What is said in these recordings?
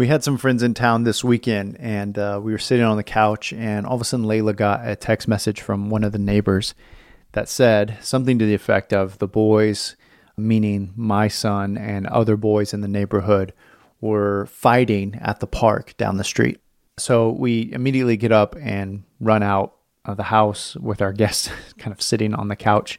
We had some friends in town this weekend, and uh, we were sitting on the couch, and all of a sudden, Layla got a text message from one of the neighbors that said something to the effect of the boys, meaning my son and other boys in the neighborhood, were fighting at the park down the street. So we immediately get up and run out of the house with our guests kind of sitting on the couch.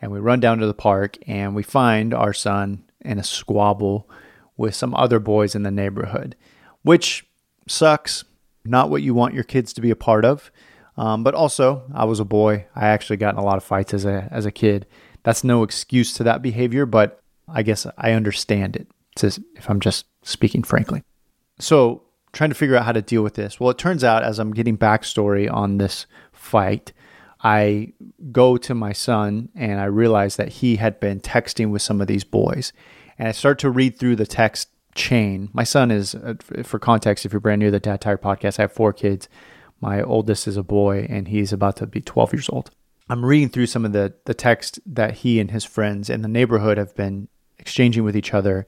And we run down to the park and we find our son in a squabble with some other boys in the neighborhood, which sucks. Not what you want your kids to be a part of. Um, but also, I was a boy. I actually got in a lot of fights as a as a kid. That's no excuse to that behavior, but I guess I understand it. If I'm just speaking frankly, so trying to figure out how to deal with this. Well, it turns out as I'm getting backstory on this fight, I go to my son and I realize that he had been texting with some of these boys, and I start to read through the text chain. My son is, uh, for context, if you're brand new to the Dad Tired podcast, I have four kids. My oldest is a boy, and he's about to be 12 years old. I'm reading through some of the, the text that he and his friends in the neighborhood have been exchanging with each other.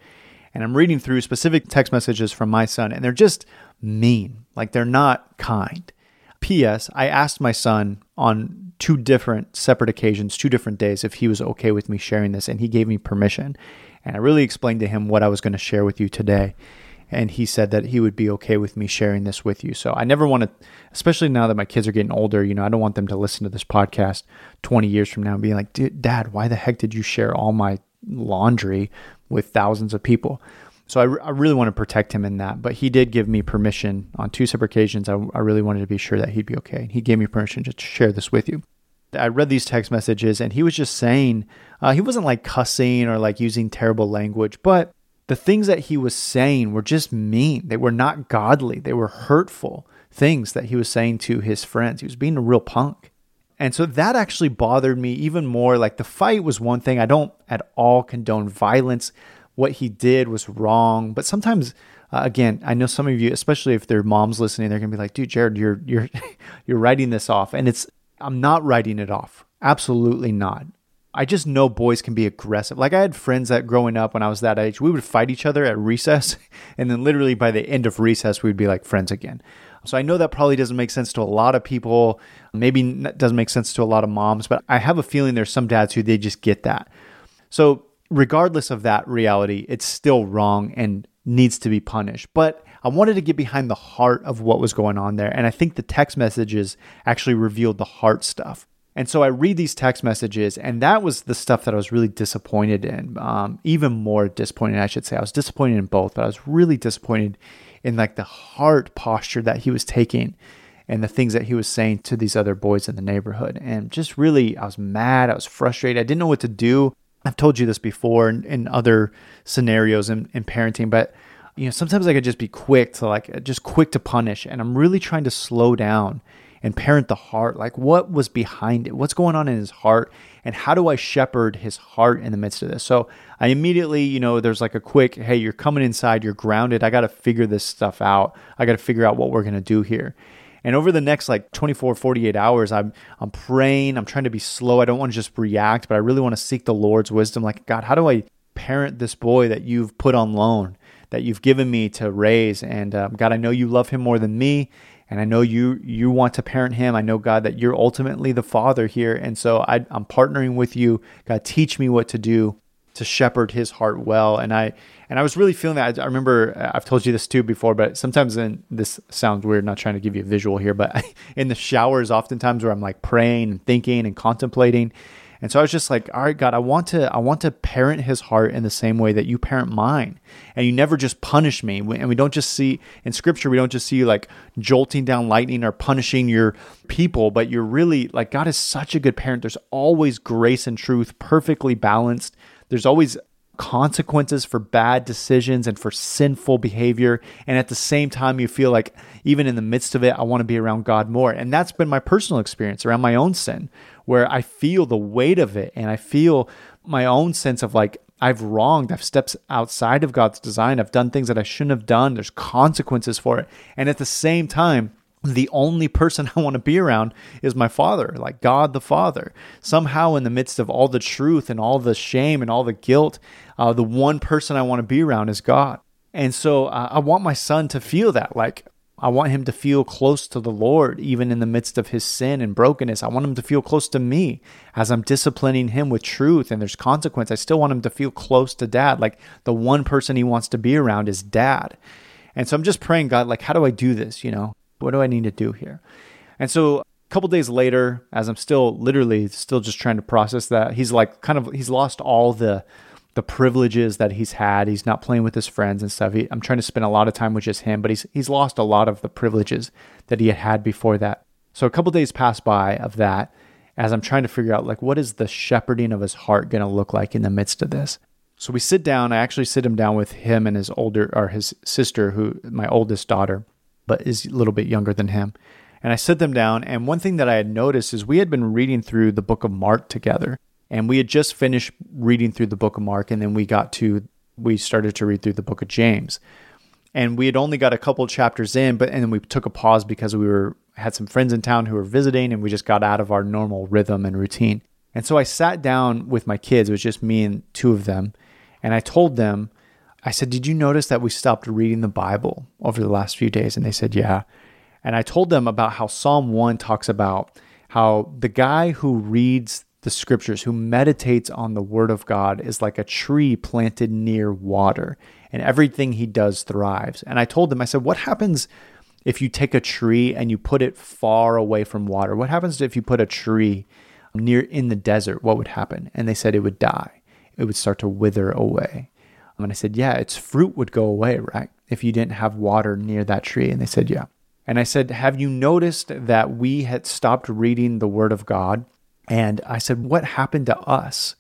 And I'm reading through specific text messages from my son, and they're just mean. Like they're not kind. P.S. I asked my son on two different separate occasions, two different days, if he was okay with me sharing this, and he gave me permission. And I really explained to him what I was going to share with you today and he said that he would be okay with me sharing this with you. So I never want to, especially now that my kids are getting older, you know, I don't want them to listen to this podcast 20 years from now and being like, Dad, why the heck did you share all my laundry with thousands of people? So I, I really want to protect him in that. But he did give me permission on two separate occasions. I, I really wanted to be sure that he'd be okay. And he gave me permission to share this with you. I read these text messages and he was just saying, uh, he wasn't like cussing or like using terrible language, but the things that he was saying were just mean. They were not godly. They were hurtful things that he was saying to his friends. He was being a real punk. And so that actually bothered me even more. Like the fight was one thing. I don't at all condone violence. What he did was wrong. But sometimes, uh, again, I know some of you, especially if their moms listening, they're gonna be like, "Dude, Jerrad, you're you're you're writing this off," and it's I'm not writing it off. Absolutely not. I just know boys can be aggressive. Like I had friends that growing up when I was that age, we would fight each other at recess, and then literally by the end of recess, we'd be like friends again. So I know that probably doesn't make sense to a lot of people. Maybe doesn't make sense to a lot of moms, but I have a feeling there's some dads who they just get that. So regardless of that reality, it's still wrong and needs to be punished. But I wanted to get behind the heart of what was going on there. And I think the text messages actually revealed the heart stuff. And so I read these text messages, and that was the stuff that I was really disappointed in. Um, even more disappointed, I should say. I was disappointed in both, but I was really disappointed in like the heart posture that he was taking and the things that he was saying to these other boys in the neighborhood. And just really, I was mad. I was frustrated. I didn't know what to do. I've told you this before in, in other scenarios in, in parenting, but you know, sometimes I could just be quick to like, uh, just quick to punish. And I'm really trying to slow down and parent the heart. Like, what was behind it? What's going on in his heart? And how do I shepherd his heart in the midst of this? So I immediately, you know, there's like a quick, hey, you're coming inside, you're grounded. I got to figure this stuff out. I got to figure out what we're going to do here. And over the next like 24, 48 hours, I'm I'm praying. I'm trying to be slow. I don't want to just react, but I really want to seek the Lord's wisdom. Like, God, how do I parent this boy that you've put on loan, that you've given me to raise? And um, God, I know you love him more than me, and I know you you want to parent him. I know God that you're ultimately the father here, and so I, I'm partnering with you. God, teach me what to do to shepherd his heart well. And I and I was really feeling that. I remember uh, I've told you this too before, but sometimes in this sounds weird. Not trying to give you a visual here, but in the showers, oftentimes where I'm like praying and thinking and contemplating, and so I was just like, all right, God, I want to I want to parent his heart in the same way that you parent mine. And you never just punish me. And we don't just see in scripture, we don't just see you like jolting down lightning or punishing your people, but you're really like God is such a good parent. There's always grace and truth perfectly balanced. There's always consequences for bad decisions and for sinful behavior. And at the same time, you feel like even in the midst of it, I want to be around God more. And that's been my personal experience around my own sin, where I feel the weight of it and I feel my own sense of like, I've wronged, I've stepped outside of God's design, I've done things that I shouldn't have done. There's consequences for it. And at the same time, the only person I want to be around is my father, like God the Father. Somehow, in the midst of all the truth and all the shame and all the guilt, uh, the one person I want to be around is God. And so uh, I want my son to feel that. Like, I want him to feel close to the Lord, even in the midst of his sin and brokenness. I want him to feel close to me as I'm disciplining him with truth and there's consequence. I still want him to feel close to dad. Like the one person he wants to be around is dad. And so I'm just praying, God, like, how do I do this? You know, what do I need to do here? And so a couple days later, as I'm still literally still just trying to process that, he's like kind of, he's lost all the, the privileges that he's had. He's not playing with his friends and stuff. He, I'm trying to spend a lot of time with just him, but he's he's lost a lot of the privileges that he had had before that. So a couple days pass by of that as I'm trying to figure out like what is the shepherding of his heart going to look like in the midst of this. So we sit down. I actually sit him down with him and his older or his sister, who my oldest daughter, but is a little bit younger than him. And I sit them down. And one thing that I had noticed is we had been reading through the book of Mark together. And we had just finished reading through the book of Mark, and then we got to, we started to read through the book of James. And we had only got a couple chapters in, but and then we took a pause because we were had some friends in town who were visiting and we just got out of our normal rhythm and routine. And so I sat down with my kids, it was just me and two of them, and I told them, I said, Did you notice that we stopped reading the Bible over the last few days? And they said, Yeah. And I told them about how Psalm 1 talks about how the guy who reads the scriptures, who meditates on the word of God, is like a tree planted near water, and everything he does thrives. And I told them, I said, What happens if you take a tree and you put it far away from water? What happens if you put a tree near in the desert? What would happen? And they said it would die, it would start to wither away. And I said, Yeah, its fruit would go away, right? If you didn't have water near that tree. And they said, Yeah. And I said, Have you noticed that we had stopped reading the Word of God and I said, What happened to us?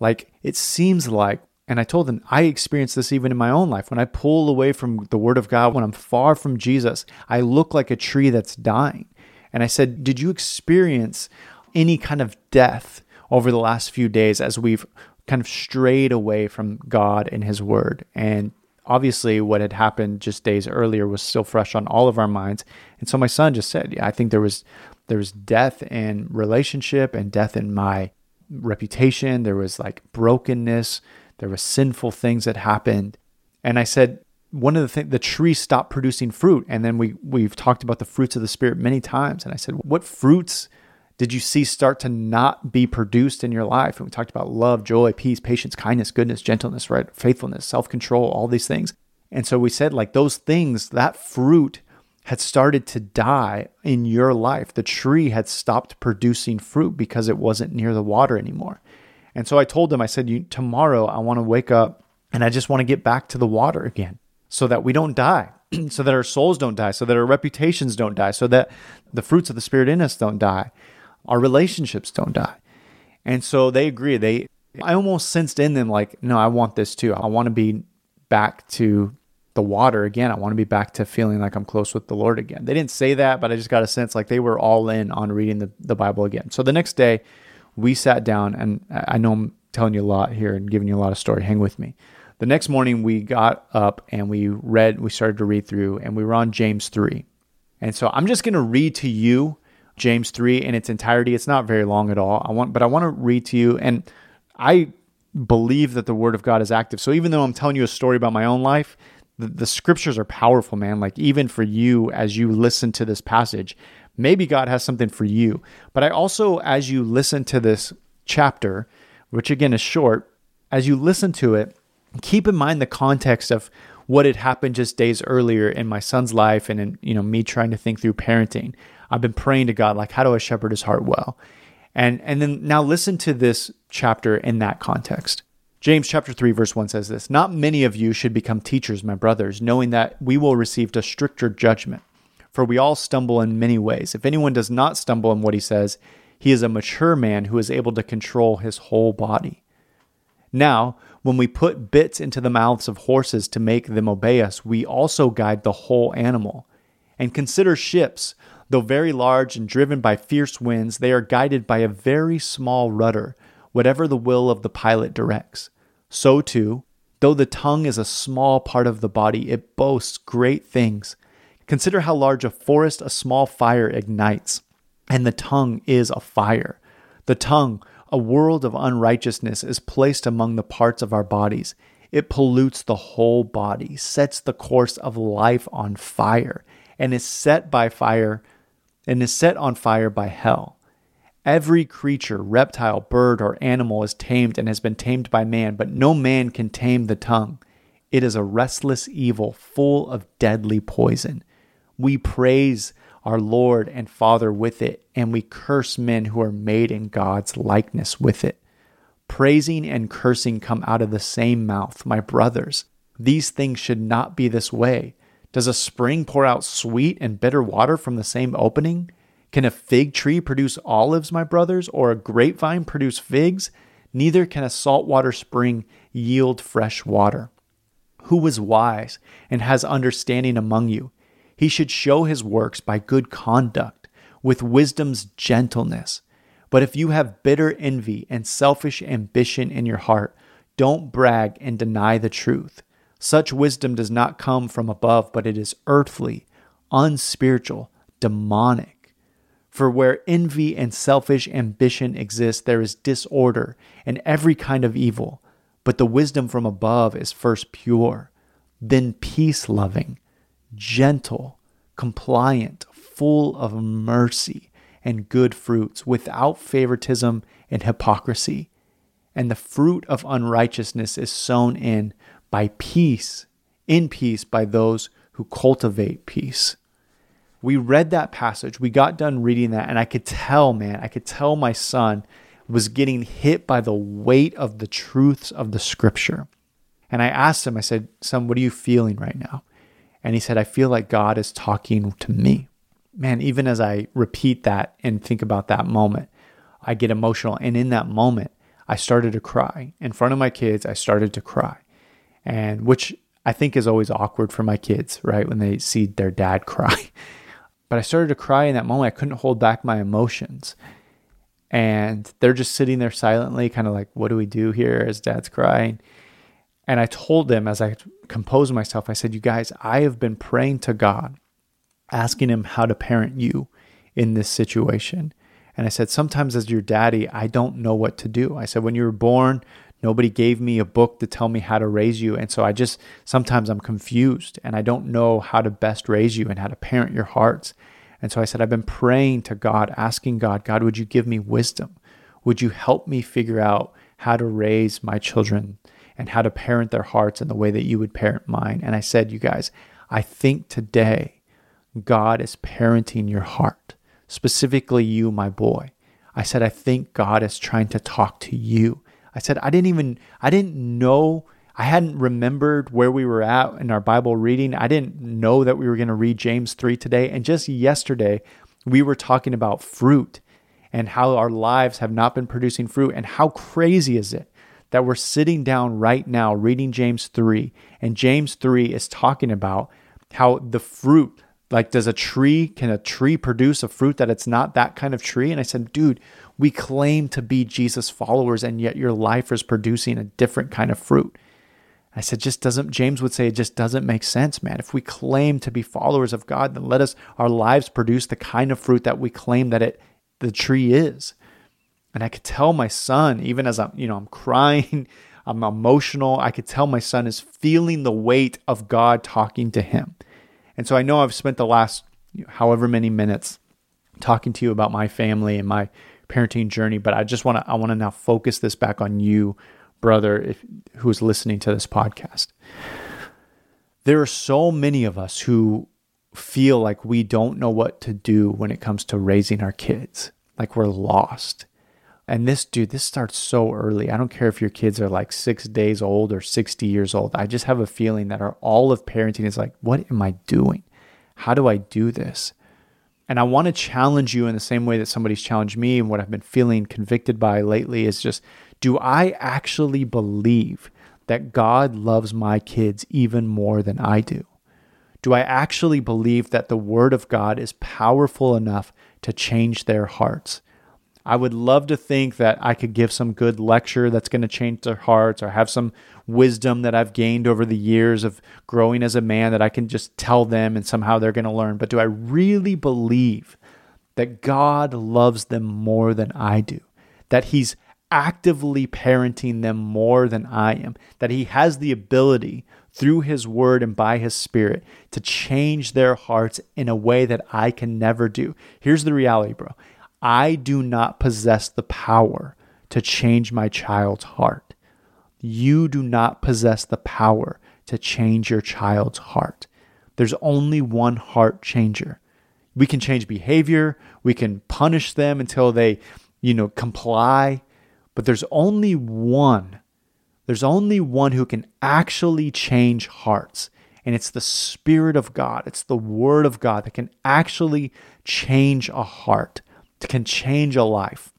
Like, it seems like, and I told them, I experience this even in my own life. When I pull away from the Word of God, when I'm far from Jesus, I look like a tree that's dying. And I said, Did you experience any kind of death over the last few days as we've kind of strayed away from God and His Word? And obviously, what had happened just days earlier was still fresh on all of our minds. And so my son just said, Yeah, I think there was there was death in relationship and death in my reputation. There was like brokenness. There was sinful things that happened. And I said, one of the things, the tree stopped producing fruit. And then we, we've talked about the fruits of the spirit many times. And I said, what fruits did you see start to not be produced in your life? And we talked about love, joy, peace, patience, kindness, goodness, gentleness, right? Faithfulness, self control, all these things. And so we said, like those things, that fruit had started to die in your life. The tree had stopped producing fruit because it wasn't near the water anymore. And so I told them, I said, tomorrow I want to wake up and I just want to get back to the water again so that we don't die, so that our souls don't die, so that our reputations don't die, so that the fruits of the Spirit in us don't die, our relationships don't die. And so they agree. They, I almost sensed in them like, no, I want this too. I want to be back to the water again. I want to be back to feeling like I'm close with the Lord again. They didn't say that, but I just got a sense like they were all in on reading the, the Bible again. So the next day, we sat down, and I know I'm telling you a lot here and giving you a lot of story. Hang with me. The next morning, we got up and we read, we started to read through, and we were on James 3. And so I'm just going to read to you James 3 in its entirety. It's not very long at all. I want, but I want to read to you. And I believe that the word of God is active. So even though I'm telling you a story about my own life, the, the scriptures are powerful, man. Like even for you as you listen to this passage, maybe God has something for you. But I also, as you listen to this chapter, which again is short, as you listen to it, keep in mind the context of what had happened just days earlier in my son's life and in you know me trying to think through parenting. I've been praying to God like how do I shepherd his heart well? And and then now listen to this chapter in that context. James chapter 3 verse 1 says this, "Not many of you should become teachers, my brothers, knowing that we will receive a stricter judgment. For we all stumble in many ways. If anyone does not stumble in what he says, he is a mature man who is able to control his whole body. Now, when we put bits into the mouths of horses to make them obey us, we also guide the whole animal. And consider ships, though very large and driven by fierce winds, they are guided by a very small rudder, whatever the will of the pilot directs. So too, though the tongue is a small part of the body, it boasts great things. Consider how large a forest a small fire ignites, and the tongue is a fire. The tongue, a world of unrighteousness, is placed among the parts of our bodies. It pollutes the whole body, sets the course of life on fire, and is set by fire and is set on fire by hell. Every creature, reptile, bird, or animal is tamed and has been tamed by man, but no man can tame the tongue. It is a restless evil full of deadly poison. We praise our Lord and Father with it, and we curse men who are made in God's likeness with it. Praising and cursing come out of the same mouth, my brothers. These things should not be this way. Does a spring pour out sweet and bitter water from the same opening? Can a fig tree produce olives, my brothers, or a grapevine produce figs? Neither can a saltwater spring yield fresh water. Who is wise and has understanding among you? He should show his works by good conduct, with wisdom's gentleness. But if you have bitter envy and selfish ambition in your heart, don't brag and deny the truth. Such wisdom does not come from above, but it is earthly, unspiritual, demonic. For where envy and selfish ambition exist, there is disorder and every kind of evil. But the wisdom from above is first pure, then peace loving, gentle, compliant, full of mercy and good fruits, without favoritism and hypocrisy. And the fruit of unrighteousness is sown in by peace, in peace by those who cultivate peace. We read that passage, we got done reading that, and I could tell, man, I could tell my son was getting hit by the weight of the truths of the scripture. And I asked him, I said, Son, what are you feeling right now? And he said, I feel like God is talking to me. Man, even as I repeat that and think about that moment, I get emotional. And in that moment, I started to cry. In front of my kids, I started to cry and which I think is always awkward for my kids, right? When they see their dad cry. But I started to cry in that moment. I couldn't hold back my emotions. And they're just sitting there silently, kind of like, what do we do here as dad's crying? And I told them as I composed myself, I said, You guys, I have been praying to God, asking Him how to parent you in this situation. And I said, Sometimes as your daddy, I don't know what to do. I said, When you were born, Nobody gave me a book to tell me how to raise you. And so I just sometimes I'm confused and I don't know how to best raise you and how to parent your hearts. And so I said, I've been praying to God, asking God, God, would you give me wisdom? Would you help me figure out how to raise my children and how to parent their hearts in the way that you would parent mine? And I said, You guys, I think today God is parenting your heart, specifically you, my boy. I said, I think God is trying to talk to you I said, I didn't even, I didn't know, I hadn't remembered where we were at in our Bible reading. I didn't know that we were going to read James 3 today. And just yesterday, we were talking about fruit and how our lives have not been producing fruit. And how crazy is it that we're sitting down right now reading James 3, and James 3 is talking about how the fruit, like, does a tree, can a tree produce a fruit that it's not that kind of tree? And I said, dude, we claim to be Jesus followers, and yet your life is producing a different kind of fruit. I said, just doesn't, James would say, it just doesn't make sense, man. If we claim to be followers of God, then let us, our lives produce the kind of fruit that we claim that it, the tree is. And I could tell my son, even as I'm, you know, I'm crying, I'm emotional, I could tell my son is feeling the weight of God talking to him. And so I know I've spent the last however many minutes talking to you about my family and my parenting journey, but I just want to I want to now focus this back on you, brother, if, who is listening to this podcast. There are so many of us who feel like we don't know what to do when it comes to raising our kids, like we're lost. And this dude, this starts so early. I don't care if your kids are like six days old or 60 years old. I just have a feeling that our all of parenting is like, what am I doing? How do I do this? And I want to challenge you in the same way that somebody's challenged me and what I've been feeling convicted by lately is just do I actually believe that God loves my kids even more than I do? Do I actually believe that the Word of God is powerful enough to change their hearts? I would love to think that I could give some good lecture that's going to change their hearts or have some wisdom that I've gained over the years of growing as a man that I can just tell them and somehow they're going to learn. But do I really believe that God loves them more than I do? That He's actively parenting them more than I am, that He has the ability through His Word and by His Spirit to change their hearts in a way that I can never do. Here's the reality, bro I do not possess the power to change my child's heart. You do not possess the power to change your child's heart. There's only one heart changer. We can change behavior, we can punish them until they, you know, comply, but there's only one. There's only one who can actually change hearts. And it's the Spirit of God. It's the Word of God that can actually change a heart, can change a life.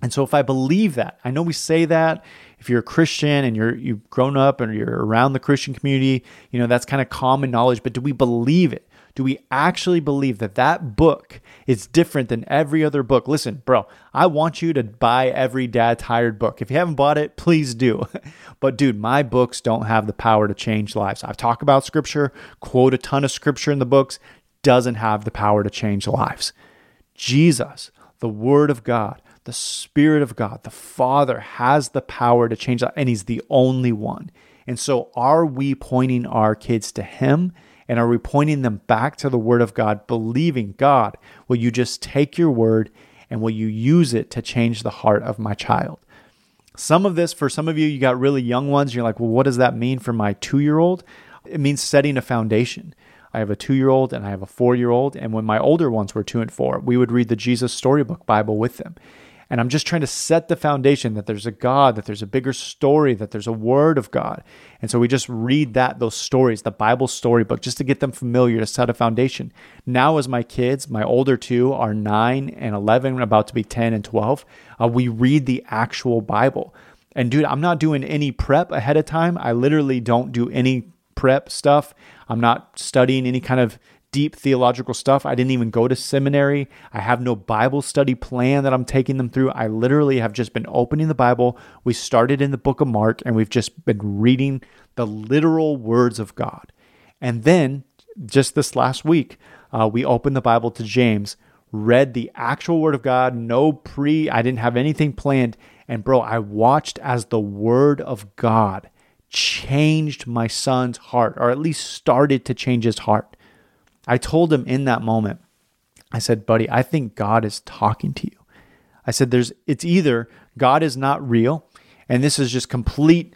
And so if I believe that, I know we say that if you're a Christian and you're you've grown up and you're around the Christian community, you know, that's kind of common knowledge, but do we believe it? Do we actually believe that that book is different than every other book? Listen, bro, I want you to buy every dad tired book. If you haven't bought it, please do. but dude, my books don't have the power to change lives. I've talked about scripture, quote a ton of scripture in the books, doesn't have the power to change lives. Jesus, the word of God, the Spirit of God, the Father has the power to change that, and He's the only one. And so, are we pointing our kids to Him? And are we pointing them back to the Word of God, believing, God, will you just take your word and will you use it to change the heart of my child? Some of this, for some of you, you got really young ones. You're like, well, what does that mean for my two year old? It means setting a foundation. I have a two year old and I have a four year old. And when my older ones were two and four, we would read the Jesus Storybook Bible with them. And I'm just trying to set the foundation that there's a God, that there's a bigger story, that there's a word of God. And so we just read that, those stories, the Bible storybook, just to get them familiar to set a foundation. Now, as my kids, my older two are nine and 11, about to be 10 and 12, uh, we read the actual Bible. And dude, I'm not doing any prep ahead of time. I literally don't do any prep stuff. I'm not studying any kind of deep theological stuff. I didn't even go to seminary. I have no Bible study plan that I'm taking them through. I literally have just been opening the Bible. We started in the book of Mark and we've just been reading the literal words of God. And then just this last week, uh, we opened the Bible to James, read the actual word of God, no pre, I didn't have anything planned. And bro, I watched as the word of God changed my son's heart, or at least started to change his heart. I told him in that moment, I said, buddy, I think God is talking to you. I said, there's, it's either God is not real, and this is just complete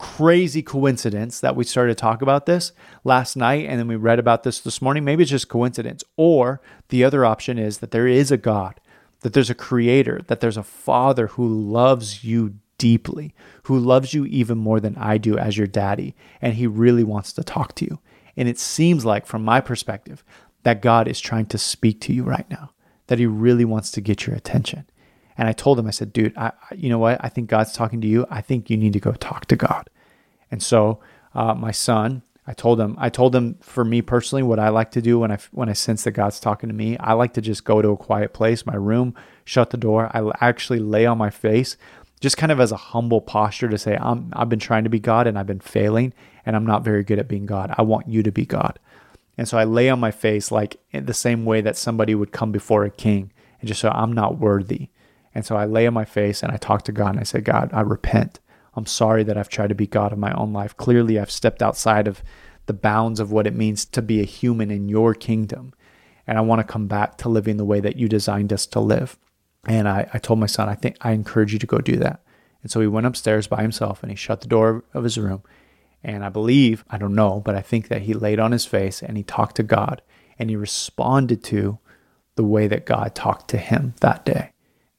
crazy coincidence that we started to talk about this last night and then we read about this this morning. Maybe it's just coincidence. Or the other option is that there is a God, that there's a creator, that there's a father who loves you deeply, who loves you even more than I do as your daddy, and he really wants to talk to you. And it seems like, from my perspective, that God is trying to speak to you right now, that He really wants to get your attention. And I told him, I said, dude, I, you know what? I think God's talking to you. I think you need to go talk to God. And so, uh, my son, I told him, I told him for me personally, what I like to do when I when I sense that God's talking to me, I like to just go to a quiet place, my room, shut the door. I actually lay on my face, just kind of as a humble posture to say, I'm, I've been trying to be God and I've been failing and I'm not very good at being God. I want you to be God. And so I lay on my face like the same way that somebody would come before a king and just say, I'm not worthy. And so I lay on my face and I talk to God and I say, God, I repent. I'm sorry that I've tried to be God in my own life. Clearly, I've stepped outside of the bounds of what it means to be a human in your kingdom. And I want to come back to living the way that you designed us to live. And I, I told my son, I think I encourage you to go do that. And so he went upstairs by himself and he shut the door of his room. And I believe, I don't know, but I think that he laid on his face and he talked to God and he responded to the way that God talked to him that day.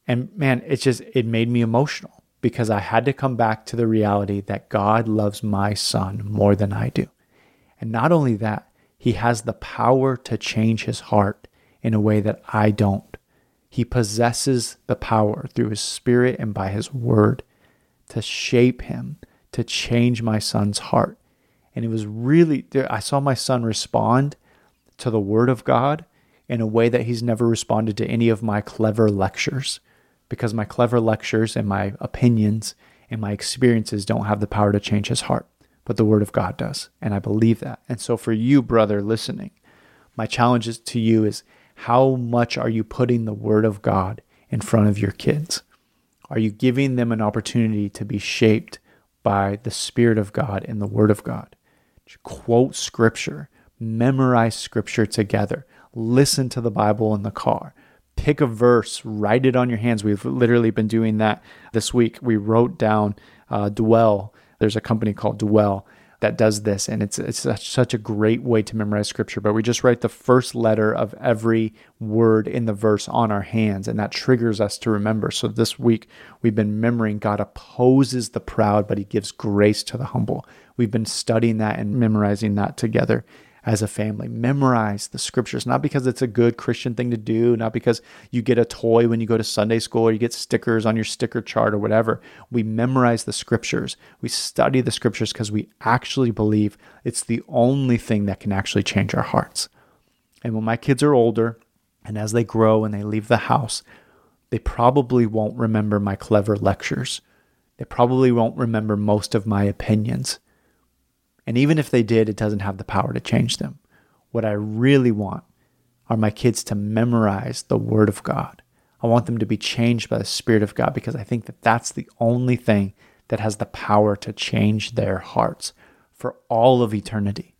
And man, it just, it made me emotional because I had to come back to the reality that God loves my son more than I do. And not only that, he has the power to change his heart in a way that I don't. He possesses the power through his spirit and by his word to shape him, to change my son's heart. And it was really, I saw my son respond to the word of God in a way that he's never responded to any of my clever lectures because my clever lectures and my opinions and my experiences don't have the power to change his heart, but the word of God does. And I believe that. And so for you, brother, listening, my challenge to you is how much are you putting the Word of God in front of your kids? Are you giving them an opportunity to be shaped by the Spirit of God and the Word of God? Quote Scripture, memorize Scripture together, listen to the Bible in the car. Pick a verse, write it on your hands. We've literally been doing that this week. We wrote down uh, Dwell. There's a company called Dwell that does this, and it's it's such, such a great way to memorize scripture. But we just write the first letter of every word in the verse on our hands, and that triggers us to remember. So this week we've been remembering God opposes the proud, but He gives grace to the humble. We've been studying that and memorizing that together as a family. Memorize the scriptures, not because it's a good Christian thing to do, not because you get a toy when you go to Sunday school or you get stickers on your sticker chart or whatever. We memorize the scriptures. We study the scriptures because we actually believe it's the only thing that can actually change our hearts. And when my kids are older and as they grow and they leave the house, they probably won't remember my clever lectures. They probably won't remember most of my opinions and even if they did, it doesn't have the power to change them. What I really want are my kids to memorize the Word of God. I want them to be changed by the Spirit of God because I think that that's the only thing that has the power to change their hearts for all of eternity.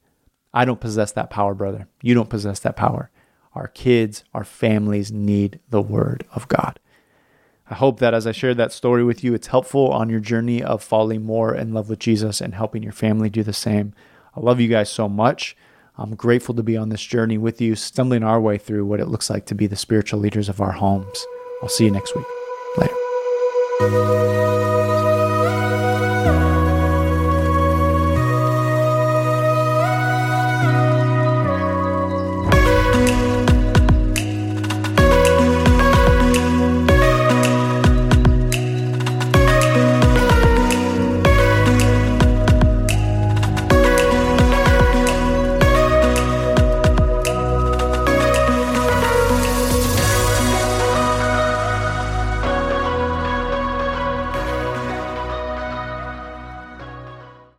I don't possess that power, brother. You don't possess that power. Our kids, our families need the Word of God. I hope that as I shared that story with you, it's helpful on your journey of falling more in love with Jesus and helping your family do the same. I love you guys so much. I'm grateful to be on this journey with you, stumbling our way through what it looks like to be the spiritual leaders of our homes. I'll see you next week. Later.